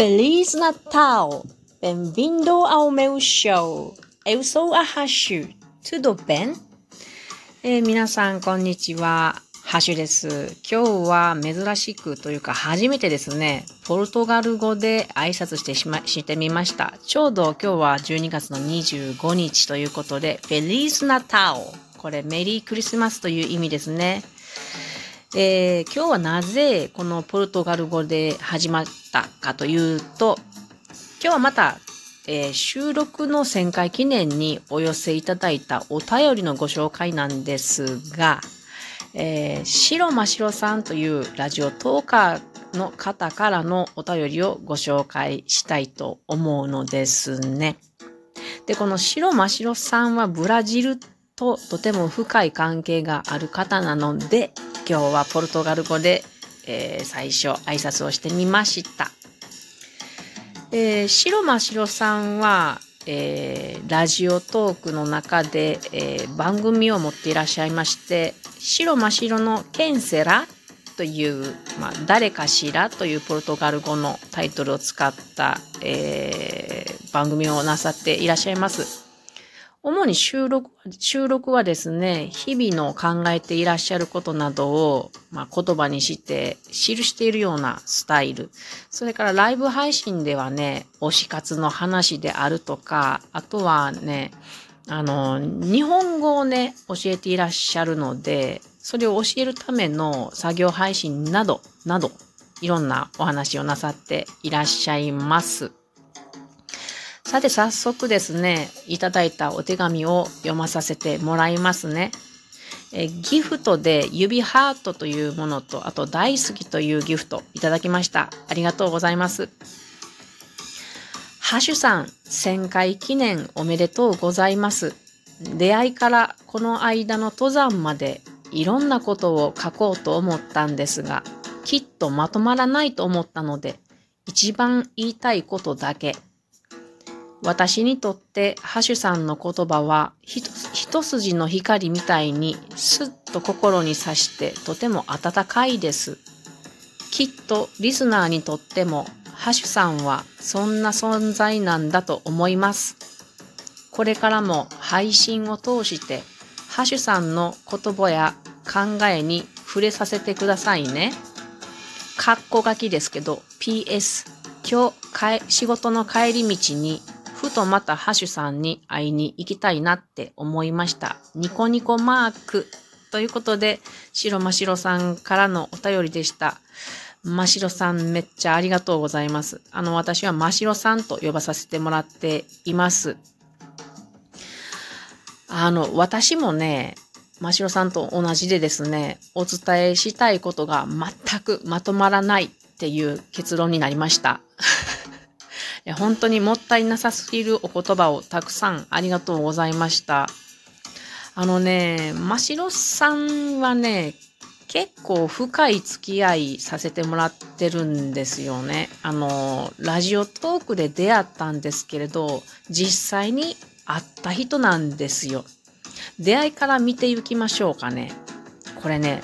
Feliz Natal! Bem-vindo ao meu show! Eu sou a Hashu. Tudo bem? えー皆さん、こんにちは。ハッシュです。今日は珍しくというか初めてですね、ポルトガル語で挨拶してしま、してみました。ちょうど今日は12月の25日ということで、Feliz Natal! これメリークリスマスという意味ですね。えー今日はなぜこのポルトガル語で始まったかというと、今日はまた、えー収録の1000回記念にお寄せいただいたお便りのご紹介なんですが、えー、白真白さんというラジオトーカーの方からのお便りをご紹介したいと思うのですね。で、この白真白さんはブラジルととても深い関係がある方なので、今日はポルトガル語で、えー最初挨拶をしてみました。えー、白真白さんは、えーラジオトークの中で、えー番組を持っていらっしゃいまして、白真白のケンセラという、まあ、誰かしらというポルトガル語のタイトルを使った、えー番組をなさっていらっしゃいます。主に収録、収録はですね、日々の考えていらっしゃることなどを、まあ、言葉にして記しているようなスタイル。それからライブ配信ではね、推し活の話であるとか、あとはね、あの、日本語をね、教えていらっしゃるので、それを教えるための作業配信など、など、いろんなお話をなさっていらっしゃいます。さて早速ですね、いただいたお手紙を読まさせてもらいますね。えギフトで指ハートというものと、あと大好きというギフトいただきました。ありがとうございます。ハッシュさん、1000回記念おめでとうございます。出会いからこの間の登山までいろんなことを書こうと思ったんですが、きっとまとまらないと思ったので、一番言いたいことだけ。私にとってハシュさんの言葉は一筋の光みたいにスッと心に刺してとても温かいです。きっとリスナーにとってもハシュさんはそんな存在なんだと思います。これからも配信を通してハシュさんの言葉や考えに触れさせてくださいね。かっこ書きですけど PS 今日仕事の帰り道にふとまたハシュさんに会いに行きたいなって思いました。ニコニコマーク。ということで、白真白さんからのお便りでした。真白さんめっちゃありがとうございます。あの、私は真白さんと呼ばさせてもらっています。あの、私もね、真白さんと同じでですね、お伝えしたいことが全くまとまらないっていう結論になりました。本当にもったいなさすぎるお言葉をたくさんありがとうございました。あのね、真白さんはね、結構深い付き合いさせてもらってるんですよね。あの、ラジオトークで出会ったんですけれど、実際に会った人なんですよ。出会いから見ていきましょうかね。これね、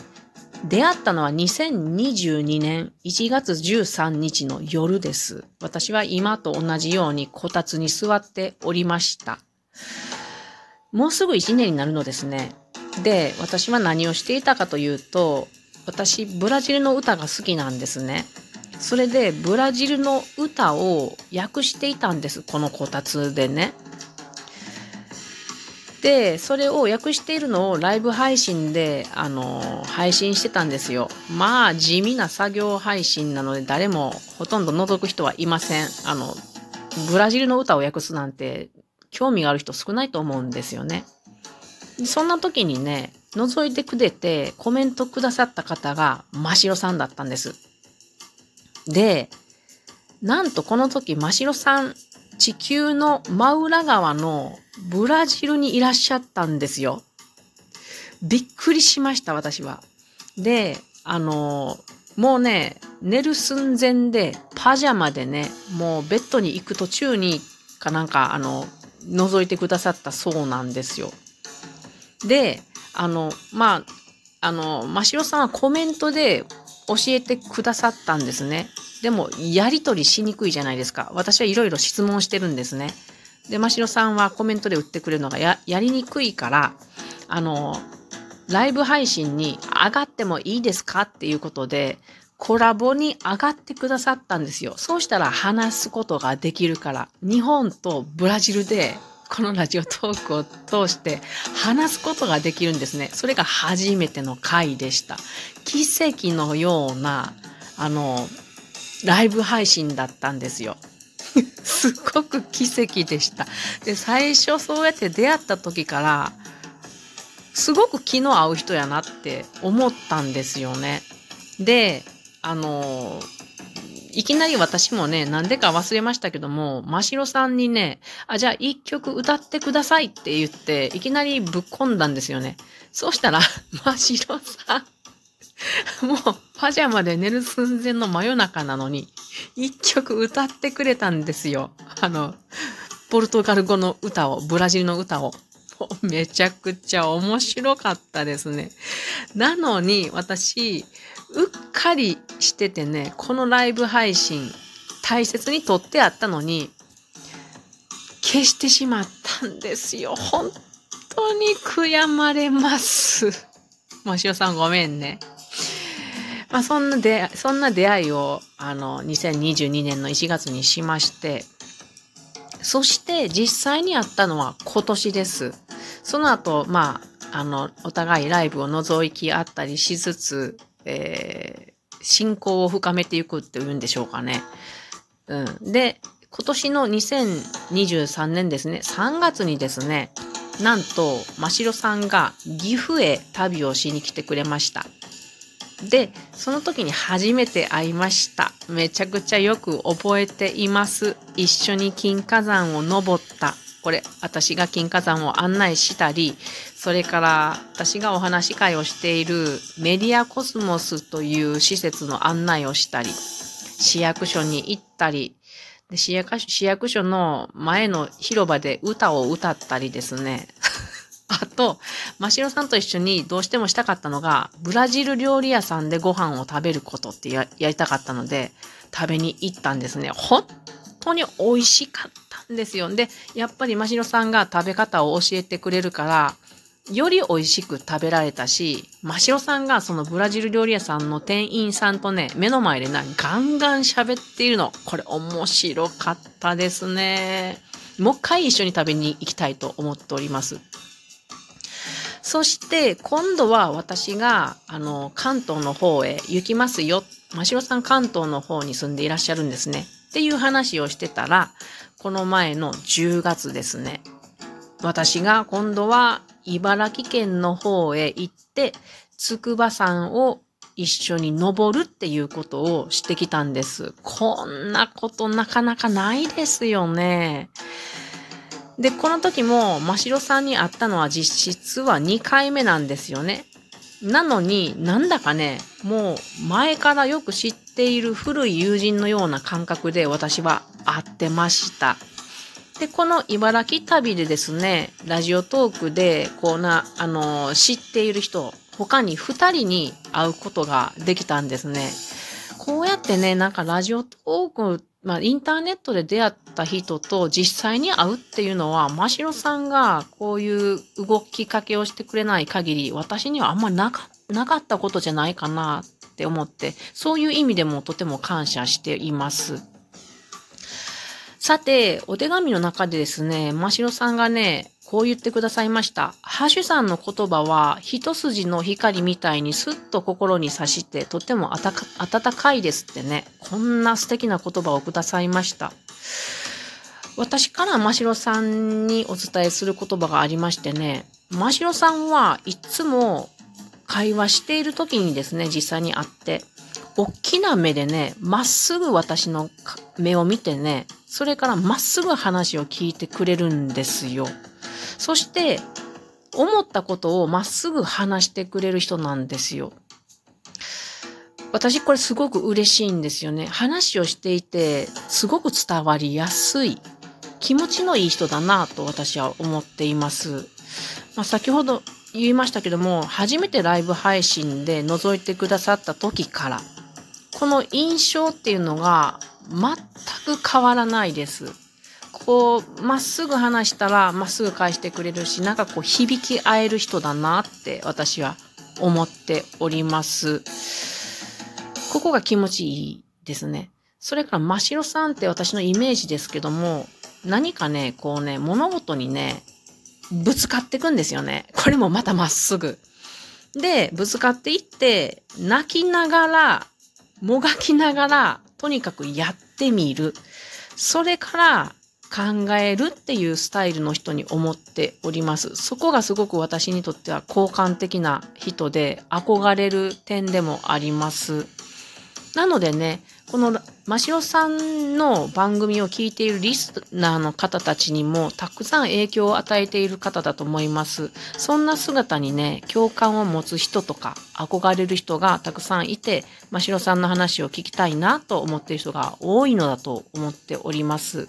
出会ったのは2022年1月13日の夜です。私は今と同じようにこたつに座っておりました。もうすぐ1年になるのですね。で、私は何をしていたかというと、私、ブラジルの歌が好きなんですね。それで、ブラジルの歌を訳していたんです。このこたつでね。で、それを訳しているのをライブ配信で、あの、配信してたんですよ。まあ、地味な作業配信なので、誰もほとんど覗く人はいません。あの、ブラジルの歌を訳すなんて、興味がある人少ないと思うんですよね。そんな時にね、覗いてくれてコメントくださった方が真白さんだったんです。で、なんとこの時真白さん、地球の真裏側のブラジルにいらっしゃったんですよ。びっくりしました、私は。で、あの、もうね、寝る寸前で、パジャマでね、もうベッドに行く途中に、かなんか、あの、覗いてくださったそうなんですよ。で、あの、まあ、あの、真白さんはコメントで教えてくださったんですね。でも、やりとりしにくいじゃないですか。私はいろいろ質問してるんですね。で、ましろさんはコメントで打ってくれるのがや、やりにくいから、あの、ライブ配信に上がってもいいですかっていうことで、コラボに上がってくださったんですよ。そうしたら話すことができるから、日本とブラジルでこのラジオトークを通して話すことができるんですね。それが初めての回でした。奇跡のような、あの、ライブ配信だったんですよ。すっごく奇跡でした。で、最初そうやって出会った時から、すごく気の合う人やなって思ったんですよね。で、あの、いきなり私もね、なんでか忘れましたけども、ましろさんにね、あ、じゃあ一曲歌ってくださいって言って、いきなりぶっ込んだんですよね。そうしたら、ましろさん、もうパジャマで寝る寸前の真夜中なのに、一曲歌ってくれたんですよ。あの、ポルトガル語の歌を、ブラジルの歌を。めちゃくちゃ面白かったですね。なのに、私、うっかりしててね、このライブ配信、大切に撮ってあったのに、消してしまったんですよ。本当に悔やまれます。もしおさんごめんね。まあそんな出、そんな出会いを、あの、2022年の1月にしまして、そして実際にあったのは今年です。その後、まあ、あの、お互いライブを覗き合ったりしつつ、えー、信仰を深めていくっていうんでしょうかね。うん。で、今年の2023年ですね、3月にですね、なんと、ましろさんが岐阜へ旅をしに来てくれました。で、その時に初めて会いました。めちゃくちゃよく覚えています。一緒に金華山を登った。これ、私が金華山を案内したり、それから私がお話し会をしているメディアコスモスという施設の案内をしたり、市役所に行ったり、で市役市役所の前の広場で歌を歌ったりですね。あと、ましろさんと一緒にどうしてもしたかったのが、ブラジル料理屋さんでご飯を食べることってやりたかったので、食べに行ったんですね。本当に美味しかったんですよ。で、やっぱりましろさんが食べ方を教えてくれるから、より美味しく食べられたし、マシロさんがそのブラジル料理屋さんの店員さんとね、目の前でな、ガンガン喋っているの。これ面白かったですね。もう一回一緒に食べに行きたいと思っております。そして、今度は私が、あの、関東の方へ行きますよ。マシロさん関東の方に住んでいらっしゃるんですね。っていう話をしてたら、この前の10月ですね。私が今度は茨城県の方へ行って、筑波山を一緒に登るっていうことをしてきたんです。こんなことなかなかないですよね。で、この時も、ましろさんに会ったのは実質は2回目なんですよね。なのになんだかね、もう前からよく知っている古い友人のような感覚で私は会ってました。で、この茨城旅でですね、ラジオトークで、こうな、あの、知っている人、他に2人に会うことができたんですね。こうやってね、なんかラジオトーク、まあ、インターネットで出会った人と実際に会うっていうのは、ましろさんがこういう動きかけをしてくれない限り、私にはあんまりなかったことじゃないかなって思って、そういう意味でもとても感謝しています。さて、お手紙の中でですね、ましろさんがね、こう言ってくださいました。ハッシュさんの言葉は、一筋の光みたいにスッと心に刺して、とても温かいですってね。こんな素敵な言葉をくださいました。私からましろさんにお伝えする言葉がありましてね、ましろさんはいつも会話している時にですね、実際に会って、大きな目でね、まっすぐ私の目を見てね、それからまっすぐ話を聞いてくれるんですよ。そして、思ったことをまっすぐ話してくれる人なんですよ。私これすごく嬉しいんですよね。話をしていて、すごく伝わりやすい、気持ちのいい人だなと私は思っています。まあ、先ほど言いましたけども、初めてライブ配信で覗いてくださった時から、この印象っていうのが全く変わらないです。こう、まっすぐ話したらまっすぐ返してくれるし、なんかこう響き合える人だなって私は思っております。ここが気持ちいいですね。それから、真城さんって私のイメージですけども、何かね、こうね、物事にね、ぶつかってくんですよね。これもまたまっすぐ。で、ぶつかっていって、泣きながら、もがきながら、とにかくやってみる。それから考えるっていうスタイルの人に思っております。そこがすごく私にとっては好感的な人で憧れる点でもあります。なのでね、この真城さんの番組を聞いているリスナーの方たちにもたくさん影響を与えている方だと思います。そんな姿にね、共感を持つ人とか憧れる人がたくさんいて、真城さんの話を聞きたいなと思っている人が多いのだと思っております。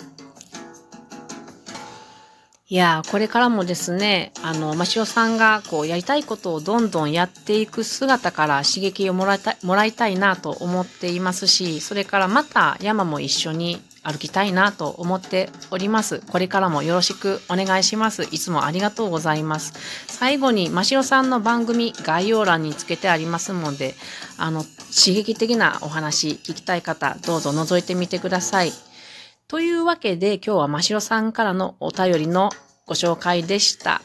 いやー、これからもですね、あの、ましおさんがこうやりたいことをどんどんやっていく姿から刺激をもらいたい、もらいたいなと思っていますし、それからまた山も一緒に歩きたいなと思っております。これからもよろしくお願いします。いつもありがとうございます。最後に、ましおさんの番組概要欄につけてありますので、あの、刺激的なお話聞きたい方、どうぞ覗いてみてください。というわけで今日はましろさんからのお便りのご紹介でした。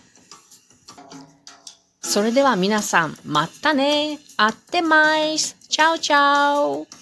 それでは皆さん、またね。あってまいす。チャオチャオ。